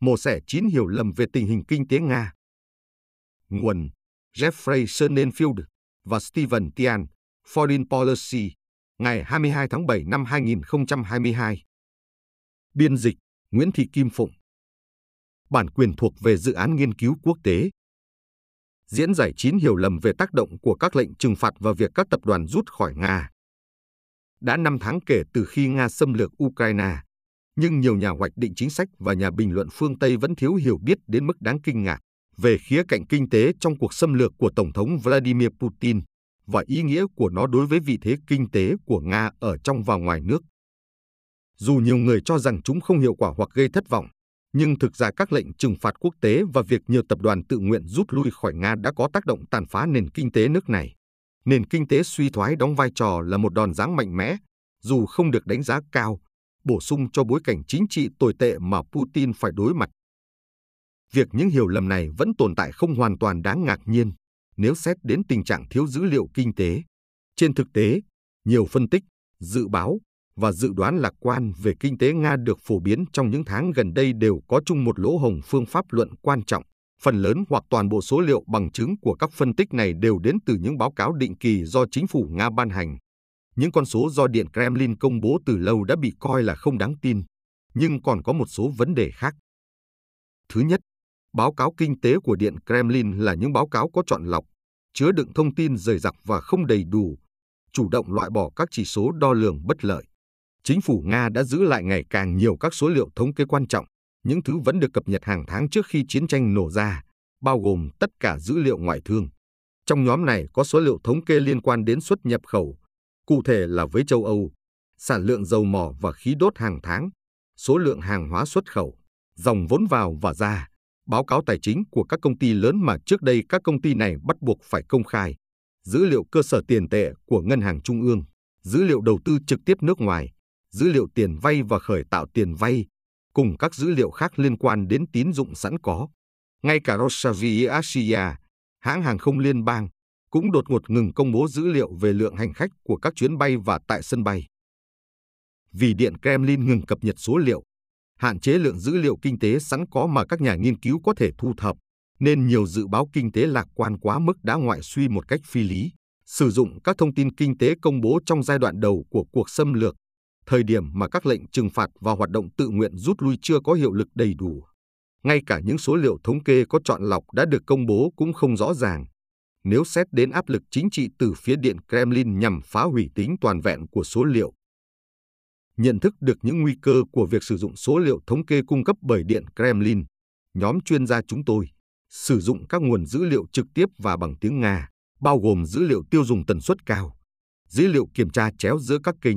mổ xẻ chín hiểu lầm về tình hình kinh tế Nga. Nguồn Jeffrey Sonnenfield và Stephen Tian, Foreign Policy, ngày 22 tháng 7 năm 2022. Biên dịch Nguyễn Thị Kim Phụng Bản quyền thuộc về dự án nghiên cứu quốc tế. Diễn giải chín hiểu lầm về tác động của các lệnh trừng phạt và việc các tập đoàn rút khỏi Nga. Đã 5 tháng kể từ khi Nga xâm lược Ukraine, nhưng nhiều nhà hoạch định chính sách và nhà bình luận phương Tây vẫn thiếu hiểu biết đến mức đáng kinh ngạc về khía cạnh kinh tế trong cuộc xâm lược của Tổng thống Vladimir Putin và ý nghĩa của nó đối với vị thế kinh tế của Nga ở trong và ngoài nước. Dù nhiều người cho rằng chúng không hiệu quả hoặc gây thất vọng, nhưng thực ra các lệnh trừng phạt quốc tế và việc nhiều tập đoàn tự nguyện rút lui khỏi Nga đã có tác động tàn phá nền kinh tế nước này. Nền kinh tế suy thoái đóng vai trò là một đòn giáng mạnh mẽ, dù không được đánh giá cao, bổ sung cho bối cảnh chính trị tồi tệ mà Putin phải đối mặt. Việc những hiểu lầm này vẫn tồn tại không hoàn toàn đáng ngạc nhiên nếu xét đến tình trạng thiếu dữ liệu kinh tế. Trên thực tế, nhiều phân tích, dự báo và dự đoán lạc quan về kinh tế Nga được phổ biến trong những tháng gần đây đều có chung một lỗ hồng phương pháp luận quan trọng. Phần lớn hoặc toàn bộ số liệu bằng chứng của các phân tích này đều đến từ những báo cáo định kỳ do chính phủ Nga ban hành. Những con số do Điện Kremlin công bố từ lâu đã bị coi là không đáng tin, nhưng còn có một số vấn đề khác. Thứ nhất, báo cáo kinh tế của Điện Kremlin là những báo cáo có chọn lọc, chứa đựng thông tin rời rạc và không đầy đủ, chủ động loại bỏ các chỉ số đo lường bất lợi. Chính phủ Nga đã giữ lại ngày càng nhiều các số liệu thống kê quan trọng, những thứ vẫn được cập nhật hàng tháng trước khi chiến tranh nổ ra, bao gồm tất cả dữ liệu ngoại thương. Trong nhóm này có số liệu thống kê liên quan đến xuất nhập khẩu, cụ thể là với châu Âu, sản lượng dầu mỏ và khí đốt hàng tháng, số lượng hàng hóa xuất khẩu, dòng vốn vào và ra, báo cáo tài chính của các công ty lớn mà trước đây các công ty này bắt buộc phải công khai, dữ liệu cơ sở tiền tệ của ngân hàng trung ương, dữ liệu đầu tư trực tiếp nước ngoài, dữ liệu tiền vay và khởi tạo tiền vay, cùng các dữ liệu khác liên quan đến tín dụng sẵn có. Ngay cả Rosavia Asia, hãng hàng không liên bang, cũng đột ngột ngừng công bố dữ liệu về lượng hành khách của các chuyến bay và tại sân bay. Vì Điện Kremlin ngừng cập nhật số liệu, hạn chế lượng dữ liệu kinh tế sẵn có mà các nhà nghiên cứu có thể thu thập, nên nhiều dự báo kinh tế lạc quan quá mức đã ngoại suy một cách phi lý. Sử dụng các thông tin kinh tế công bố trong giai đoạn đầu của cuộc xâm lược, thời điểm mà các lệnh trừng phạt và hoạt động tự nguyện rút lui chưa có hiệu lực đầy đủ. Ngay cả những số liệu thống kê có chọn lọc đã được công bố cũng không rõ ràng. Nếu xét đến áp lực chính trị từ phía Điện Kremlin nhằm phá hủy tính toàn vẹn của số liệu, nhận thức được những nguy cơ của việc sử dụng số liệu thống kê cung cấp bởi Điện Kremlin, nhóm chuyên gia chúng tôi sử dụng các nguồn dữ liệu trực tiếp và bằng tiếng Nga, bao gồm dữ liệu tiêu dùng tần suất cao, dữ liệu kiểm tra chéo giữa các kênh,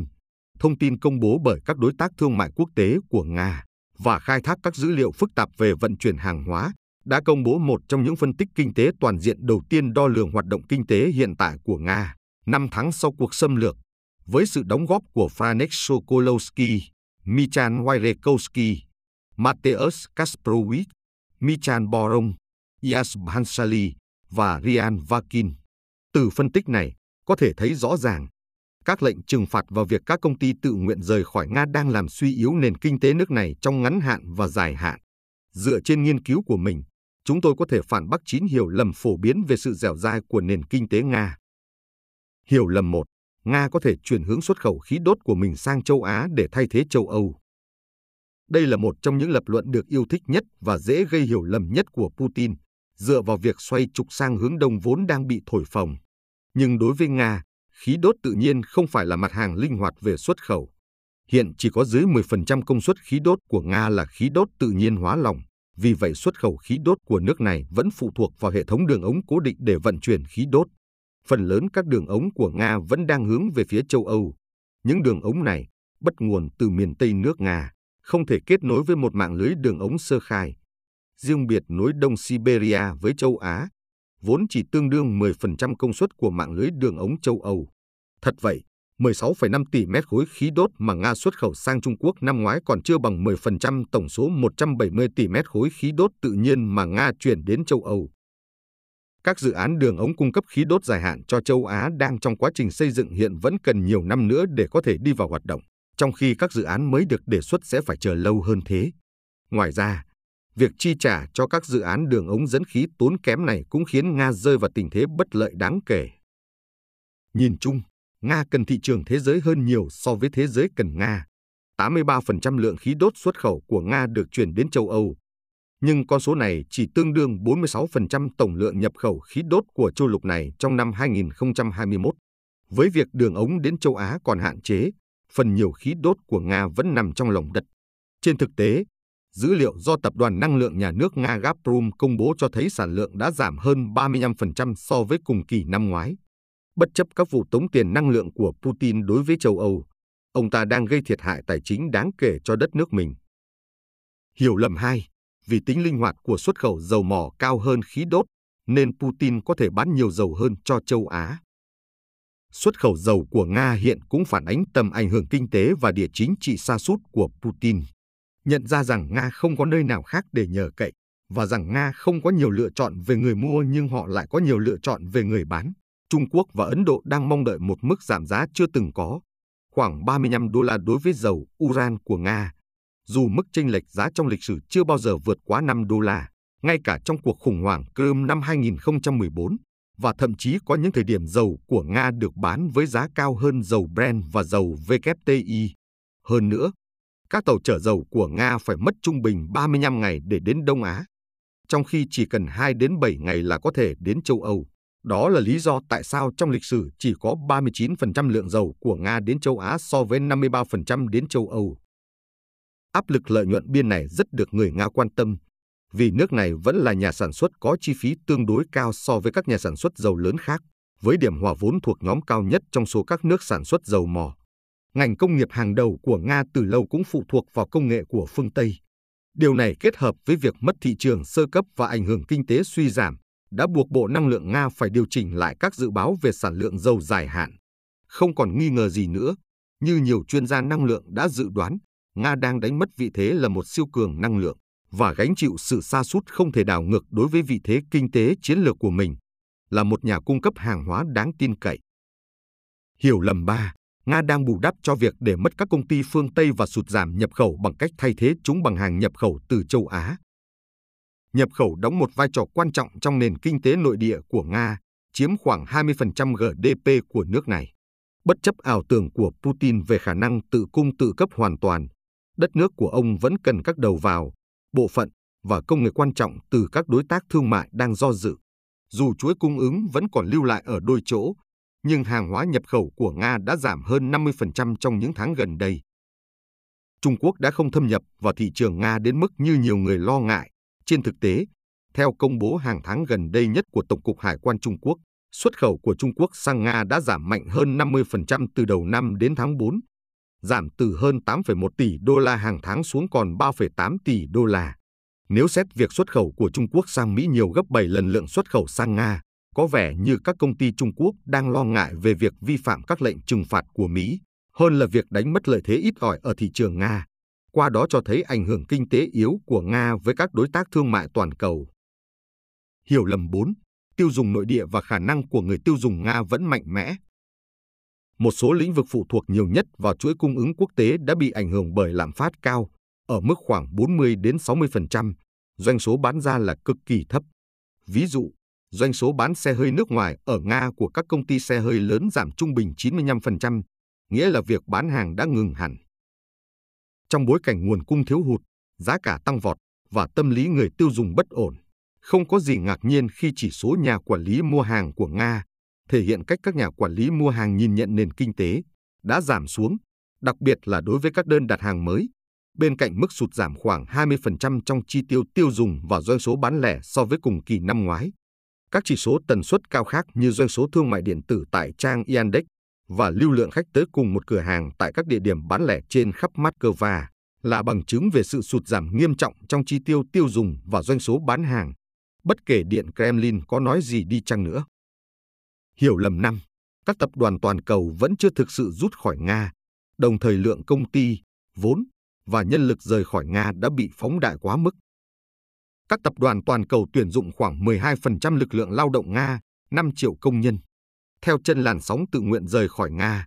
thông tin công bố bởi các đối tác thương mại quốc tế của Nga và khai thác các dữ liệu phức tạp về vận chuyển hàng hóa, đã công bố một trong những phân tích kinh tế toàn diện đầu tiên đo lường hoạt động kinh tế hiện tại của Nga, năm tháng sau cuộc xâm lược với sự đóng góp của Franek Sokolowski, Michan Wyrekowski, Mateusz Kasprowicz, Michan Boron, Yas Bansali và Rian Vakin. Từ phân tích này, có thể thấy rõ ràng, các lệnh trừng phạt và việc các công ty tự nguyện rời khỏi Nga đang làm suy yếu nền kinh tế nước này trong ngắn hạn và dài hạn. Dựa trên nghiên cứu của mình, chúng tôi có thể phản bác chín hiểu lầm phổ biến về sự dẻo dai của nền kinh tế Nga. Hiểu lầm 1. Nga có thể chuyển hướng xuất khẩu khí đốt của mình sang châu Á để thay thế châu Âu. Đây là một trong những lập luận được yêu thích nhất và dễ gây hiểu lầm nhất của Putin, dựa vào việc xoay trục sang hướng đông vốn đang bị thổi phồng. Nhưng đối với Nga, khí đốt tự nhiên không phải là mặt hàng linh hoạt về xuất khẩu. Hiện chỉ có dưới 10% công suất khí đốt của Nga là khí đốt tự nhiên hóa lỏng, vì vậy xuất khẩu khí đốt của nước này vẫn phụ thuộc vào hệ thống đường ống cố định để vận chuyển khí đốt phần lớn các đường ống của Nga vẫn đang hướng về phía châu Âu. Những đường ống này, bắt nguồn từ miền Tây nước Nga, không thể kết nối với một mạng lưới đường ống sơ khai. Riêng biệt nối Đông Siberia với châu Á, vốn chỉ tương đương 10% công suất của mạng lưới đường ống châu Âu. Thật vậy, 16,5 tỷ mét khối khí đốt mà Nga xuất khẩu sang Trung Quốc năm ngoái còn chưa bằng 10% tổng số 170 tỷ mét khối khí đốt tự nhiên mà Nga chuyển đến châu Âu. Các dự án đường ống cung cấp khí đốt dài hạn cho châu Á đang trong quá trình xây dựng hiện vẫn cần nhiều năm nữa để có thể đi vào hoạt động, trong khi các dự án mới được đề xuất sẽ phải chờ lâu hơn thế. Ngoài ra, Việc chi trả cho các dự án đường ống dẫn khí tốn kém này cũng khiến Nga rơi vào tình thế bất lợi đáng kể. Nhìn chung, Nga cần thị trường thế giới hơn nhiều so với thế giới cần Nga. 83% lượng khí đốt xuất khẩu của Nga được chuyển đến châu Âu, nhưng con số này chỉ tương đương 46% tổng lượng nhập khẩu khí đốt của châu lục này trong năm 2021. Với việc đường ống đến châu Á còn hạn chế, phần nhiều khí đốt của Nga vẫn nằm trong lòng đất. Trên thực tế, dữ liệu do Tập đoàn Năng lượng Nhà nước Nga Gazprom công bố cho thấy sản lượng đã giảm hơn 35% so với cùng kỳ năm ngoái. Bất chấp các vụ tống tiền năng lượng của Putin đối với châu Âu, ông ta đang gây thiệt hại tài chính đáng kể cho đất nước mình. Hiểu lầm 2 Vì tính linh hoạt của xuất khẩu dầu mỏ cao hơn khí đốt, nên Putin có thể bán nhiều dầu hơn cho châu Á. Xuất khẩu dầu của Nga hiện cũng phản ánh tầm ảnh hưởng kinh tế và địa chính trị xa sút của Putin. Nhận ra rằng Nga không có nơi nào khác để nhờ cậy và rằng Nga không có nhiều lựa chọn về người mua nhưng họ lại có nhiều lựa chọn về người bán. Trung Quốc và Ấn Độ đang mong đợi một mức giảm giá chưa từng có, khoảng 35 đô la đối với dầu uran của Nga, dù mức chênh lệch giá trong lịch sử chưa bao giờ vượt quá 5 đô la, ngay cả trong cuộc khủng hoảng Crimea năm 2014, và thậm chí có những thời điểm dầu của Nga được bán với giá cao hơn dầu Brent và dầu WTI. Hơn nữa, các tàu chở dầu của Nga phải mất trung bình 35 ngày để đến Đông Á, trong khi chỉ cần 2 đến 7 ngày là có thể đến châu Âu. Đó là lý do tại sao trong lịch sử chỉ có 39% lượng dầu của Nga đến châu Á so với 53% đến châu Âu. Áp lực lợi nhuận biên này rất được người Nga quan tâm, vì nước này vẫn là nhà sản xuất có chi phí tương đối cao so với các nhà sản xuất dầu lớn khác, với điểm hòa vốn thuộc nhóm cao nhất trong số các nước sản xuất dầu mỏ. Ngành công nghiệp hàng đầu của Nga từ lâu cũng phụ thuộc vào công nghệ của phương Tây. Điều này kết hợp với việc mất thị trường sơ cấp và ảnh hưởng kinh tế suy giảm, đã buộc Bộ Năng lượng Nga phải điều chỉnh lại các dự báo về sản lượng dầu dài hạn. Không còn nghi ngờ gì nữa, như nhiều chuyên gia năng lượng đã dự đoán, Nga đang đánh mất vị thế là một siêu cường năng lượng và gánh chịu sự sa sút không thể đảo ngược đối với vị thế kinh tế chiến lược của mình, là một nhà cung cấp hàng hóa đáng tin cậy. Hiểu lầm 3. Nga đang bù đắp cho việc để mất các công ty phương Tây và sụt giảm nhập khẩu bằng cách thay thế chúng bằng hàng nhập khẩu từ châu Á. Nhập khẩu đóng một vai trò quan trọng trong nền kinh tế nội địa của Nga, chiếm khoảng 20% GDP của nước này. Bất chấp ảo tưởng của Putin về khả năng tự cung tự cấp hoàn toàn, đất nước của ông vẫn cần các đầu vào, bộ phận và công nghệ quan trọng từ các đối tác thương mại đang do dự. Dù chuỗi cung ứng vẫn còn lưu lại ở đôi chỗ, nhưng hàng hóa nhập khẩu của Nga đã giảm hơn 50% trong những tháng gần đây. Trung Quốc đã không thâm nhập vào thị trường Nga đến mức như nhiều người lo ngại. Trên thực tế, theo công bố hàng tháng gần đây nhất của Tổng cục Hải quan Trung Quốc, xuất khẩu của Trung Quốc sang Nga đã giảm mạnh hơn 50% từ đầu năm đến tháng 4, giảm từ hơn 8,1 tỷ đô la hàng tháng xuống còn 3,8 tỷ đô la. Nếu xét việc xuất khẩu của Trung Quốc sang Mỹ nhiều gấp 7 lần lượng xuất khẩu sang Nga, có vẻ như các công ty Trung Quốc đang lo ngại về việc vi phạm các lệnh trừng phạt của Mỹ, hơn là việc đánh mất lợi thế ít ỏi ở thị trường Nga. Qua đó cho thấy ảnh hưởng kinh tế yếu của Nga với các đối tác thương mại toàn cầu. Hiểu lầm 4. Tiêu dùng nội địa và khả năng của người tiêu dùng Nga vẫn mạnh mẽ. Một số lĩnh vực phụ thuộc nhiều nhất vào chuỗi cung ứng quốc tế đã bị ảnh hưởng bởi lạm phát cao, ở mức khoảng 40 đến 60%, doanh số bán ra là cực kỳ thấp. Ví dụ, doanh số bán xe hơi nước ngoài ở Nga của các công ty xe hơi lớn giảm trung bình 95%, nghĩa là việc bán hàng đã ngừng hẳn. Trong bối cảnh nguồn cung thiếu hụt, giá cả tăng vọt và tâm lý người tiêu dùng bất ổn, không có gì ngạc nhiên khi chỉ số nhà quản lý mua hàng của Nga thể hiện cách các nhà quản lý mua hàng nhìn nhận nền kinh tế đã giảm xuống, đặc biệt là đối với các đơn đặt hàng mới, bên cạnh mức sụt giảm khoảng 20% trong chi tiêu tiêu dùng và doanh số bán lẻ so với cùng kỳ năm ngoái. Các chỉ số tần suất cao khác như doanh số thương mại điện tử tại trang Yandex và lưu lượng khách tới cùng một cửa hàng tại các địa điểm bán lẻ trên khắp Moscow là bằng chứng về sự sụt giảm nghiêm trọng trong chi tiêu tiêu dùng và doanh số bán hàng, bất kể Điện Kremlin có nói gì đi chăng nữa. Hiểu lầm năm, các tập đoàn toàn cầu vẫn chưa thực sự rút khỏi Nga, đồng thời lượng công ty, vốn và nhân lực rời khỏi Nga đã bị phóng đại quá mức. Các tập đoàn toàn cầu tuyển dụng khoảng 12% lực lượng lao động Nga, 5 triệu công nhân. Theo chân làn sóng tự nguyện rời khỏi Nga,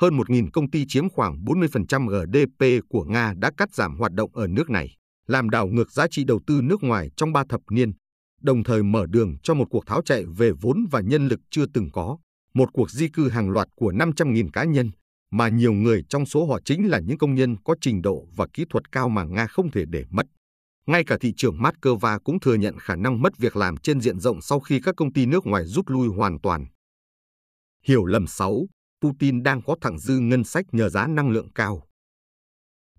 hơn 1.000 công ty chiếm khoảng 40% GDP của Nga đã cắt giảm hoạt động ở nước này. làm đảo ngược giá trị đầu tư nước ngoài trong ba thập niên, đồng thời mở đường cho một cuộc tháo chạy về vốn và nhân lực chưa từng có, một cuộc di cư hàng loạt của 500.000 cá nhân, mà nhiều người trong số họ chính là những công nhân có trình độ và kỹ thuật cao mà Nga không thể để mất. Ngay cả thị trường Moscow cũng thừa nhận khả năng mất việc làm trên diện rộng sau khi các công ty nước ngoài rút lui hoàn toàn. Hiểu lầm 6. Putin đang có thặng dư ngân sách nhờ giá năng lượng cao.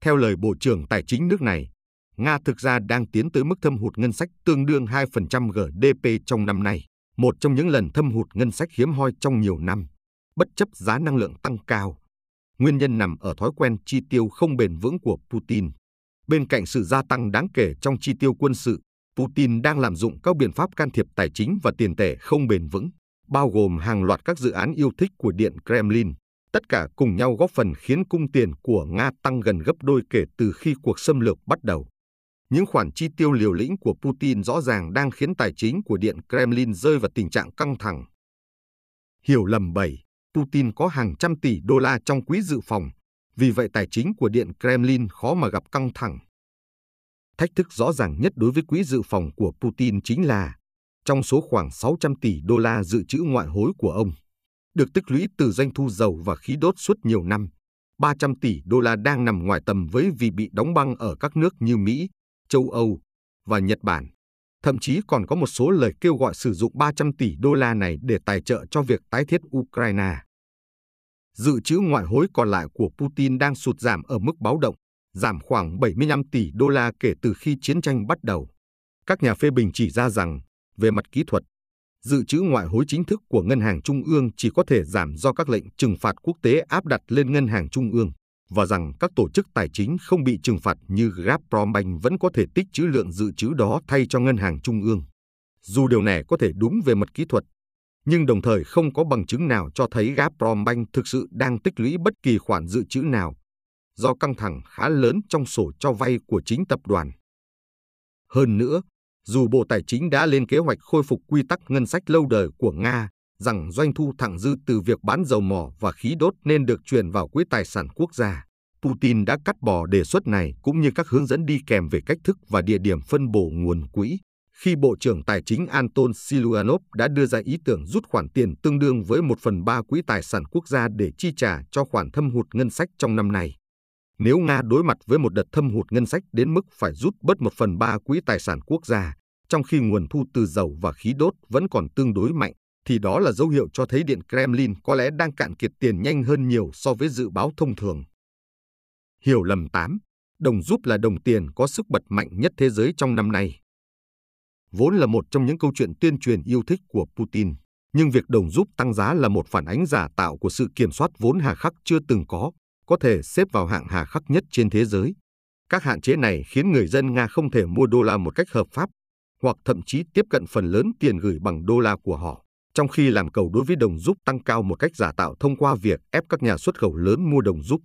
Theo lời Bộ trưởng Tài chính nước này, Nga thực ra đang tiến tới mức thâm hụt ngân sách tương đương 2% GDP trong năm nay, một trong những lần thâm hụt ngân sách hiếm hoi trong nhiều năm, bất chấp giá năng lượng tăng cao. Nguyên nhân nằm ở thói quen chi tiêu không bền vững của Putin. Bên cạnh sự gia tăng đáng kể trong chi tiêu quân sự, Putin đang lạm dụng các biện pháp can thiệp tài chính và tiền tệ không bền vững, bao gồm hàng loạt các dự án yêu thích của Điện Kremlin, tất cả cùng nhau góp phần khiến cung tiền của Nga tăng gần gấp đôi kể từ khi cuộc xâm lược bắt đầu. Những khoản chi tiêu liều lĩnh của Putin rõ ràng đang khiến tài chính của Điện Kremlin rơi vào tình trạng căng thẳng. Hiểu lầm 7, Putin có hàng trăm tỷ đô la trong quỹ dự phòng, vì vậy tài chính của Điện Kremlin khó mà gặp căng thẳng. Thách thức rõ ràng nhất đối với quỹ dự phòng của Putin chính là trong số khoảng 600 tỷ đô la dự trữ ngoại hối của ông, được tích lũy từ doanh thu dầu và khí đốt suốt nhiều năm, 300 tỷ đô la đang nằm ngoài tầm với vì bị đóng băng ở các nước như Mỹ, châu Âu và Nhật Bản. Thậm chí còn có một số lời kêu gọi sử dụng 300 tỷ đô la này để tài trợ cho việc tái thiết Ukraine. Dự trữ ngoại hối còn lại của Putin đang sụt giảm ở mức báo động, giảm khoảng 75 tỷ đô la kể từ khi chiến tranh bắt đầu. Các nhà phê bình chỉ ra rằng, về mặt kỹ thuật, dự trữ ngoại hối chính thức của Ngân hàng Trung ương chỉ có thể giảm do các lệnh trừng phạt quốc tế áp đặt lên Ngân hàng Trung ương và rằng các tổ chức tài chính không bị trừng phạt như Gazprombank vẫn có thể tích trữ lượng dự trữ đó thay cho ngân hàng trung ương. Dù điều này có thể đúng về mặt kỹ thuật, nhưng đồng thời không có bằng chứng nào cho thấy Gazprombank thực sự đang tích lũy bất kỳ khoản dự trữ nào, do căng thẳng khá lớn trong sổ cho vay của chính tập đoàn. Hơn nữa, dù Bộ Tài chính đã lên kế hoạch khôi phục quy tắc ngân sách lâu đời của Nga, rằng doanh thu thặng dư từ việc bán dầu mỏ và khí đốt nên được chuyển vào quỹ tài sản quốc gia. Putin đã cắt bỏ đề xuất này cũng như các hướng dẫn đi kèm về cách thức và địa điểm phân bổ nguồn quỹ. Khi Bộ trưởng Tài chính Anton Siluanov đã đưa ra ý tưởng rút khoản tiền tương đương với 1 phần 3 quỹ tài sản quốc gia để chi trả cho khoản thâm hụt ngân sách trong năm nay. Nếu Nga đối mặt với một đợt thâm hụt ngân sách đến mức phải rút bớt một phần ba quỹ tài sản quốc gia, trong khi nguồn thu từ dầu và khí đốt vẫn còn tương đối mạnh, thì đó là dấu hiệu cho thấy Điện Kremlin có lẽ đang cạn kiệt tiền nhanh hơn nhiều so với dự báo thông thường. Hiểu lầm 8. Đồng rúp là đồng tiền có sức bật mạnh nhất thế giới trong năm nay. Vốn là một trong những câu chuyện tuyên truyền yêu thích của Putin, nhưng việc đồng rúp tăng giá là một phản ánh giả tạo của sự kiểm soát vốn hà khắc chưa từng có, có thể xếp vào hạng hà khắc nhất trên thế giới. Các hạn chế này khiến người dân Nga không thể mua đô la một cách hợp pháp, hoặc thậm chí tiếp cận phần lớn tiền gửi bằng đô la của họ trong khi làm cầu đối với đồng rút tăng cao một cách giả tạo thông qua việc ép các nhà xuất khẩu lớn mua đồng rút.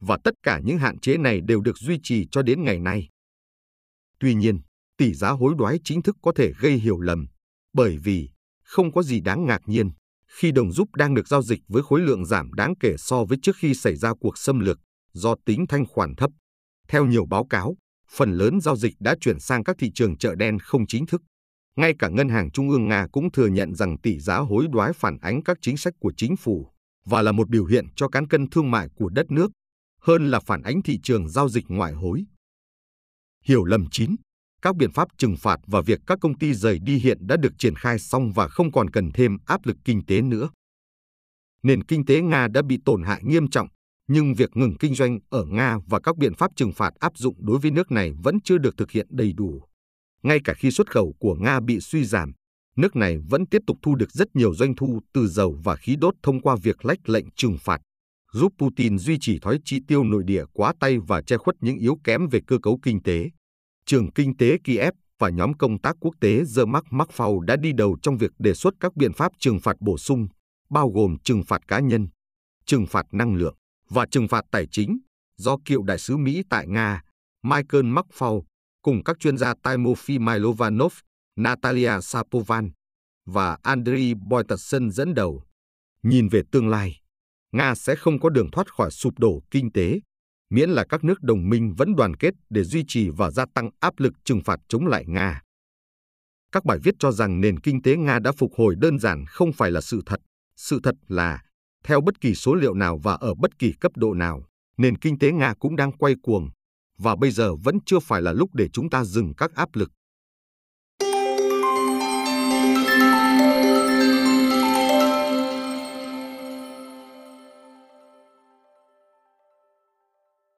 Và tất cả những hạn chế này đều được duy trì cho đến ngày nay. Tuy nhiên, tỷ giá hối đoái chính thức có thể gây hiểu lầm, bởi vì không có gì đáng ngạc nhiên khi đồng rút đang được giao dịch với khối lượng giảm đáng kể so với trước khi xảy ra cuộc xâm lược do tính thanh khoản thấp. Theo nhiều báo cáo, phần lớn giao dịch đã chuyển sang các thị trường chợ đen không chính thức. Ngay cả Ngân hàng Trung ương Nga cũng thừa nhận rằng tỷ giá hối đoái phản ánh các chính sách của chính phủ và là một biểu hiện cho cán cân thương mại của đất nước, hơn là phản ánh thị trường giao dịch ngoại hối. Hiểu lầm 9. Các biện pháp trừng phạt và việc các công ty rời đi hiện đã được triển khai xong và không còn cần thêm áp lực kinh tế nữa. Nền kinh tế Nga đã bị tổn hại nghiêm trọng, nhưng việc ngừng kinh doanh ở Nga và các biện pháp trừng phạt áp dụng đối với nước này vẫn chưa được thực hiện đầy đủ. Ngay cả khi xuất khẩu của Nga bị suy giảm, nước này vẫn tiếp tục thu được rất nhiều doanh thu từ dầu và khí đốt thông qua việc lách lệnh trừng phạt, giúp Putin duy trì thói chi tiêu nội địa quá tay và che khuất những yếu kém về cơ cấu kinh tế. Trường kinh tế Kiev và nhóm công tác quốc tế The Mark Markfau đã đi đầu trong việc đề xuất các biện pháp trừng phạt bổ sung, bao gồm trừng phạt cá nhân, trừng phạt năng lượng và trừng phạt tài chính, do cựu đại sứ Mỹ tại Nga, Michael Markfau cùng các chuyên gia Timofey Milovanov, Natalia Sapovan và Andriy Boytasen dẫn đầu. Nhìn về tương lai, Nga sẽ không có đường thoát khỏi sụp đổ kinh tế, miễn là các nước đồng minh vẫn đoàn kết để duy trì và gia tăng áp lực trừng phạt chống lại Nga. Các bài viết cho rằng nền kinh tế Nga đã phục hồi đơn giản không phải là sự thật. Sự thật là, theo bất kỳ số liệu nào và ở bất kỳ cấp độ nào, nền kinh tế Nga cũng đang quay cuồng, và bây giờ vẫn chưa phải là lúc để chúng ta dừng các áp lực.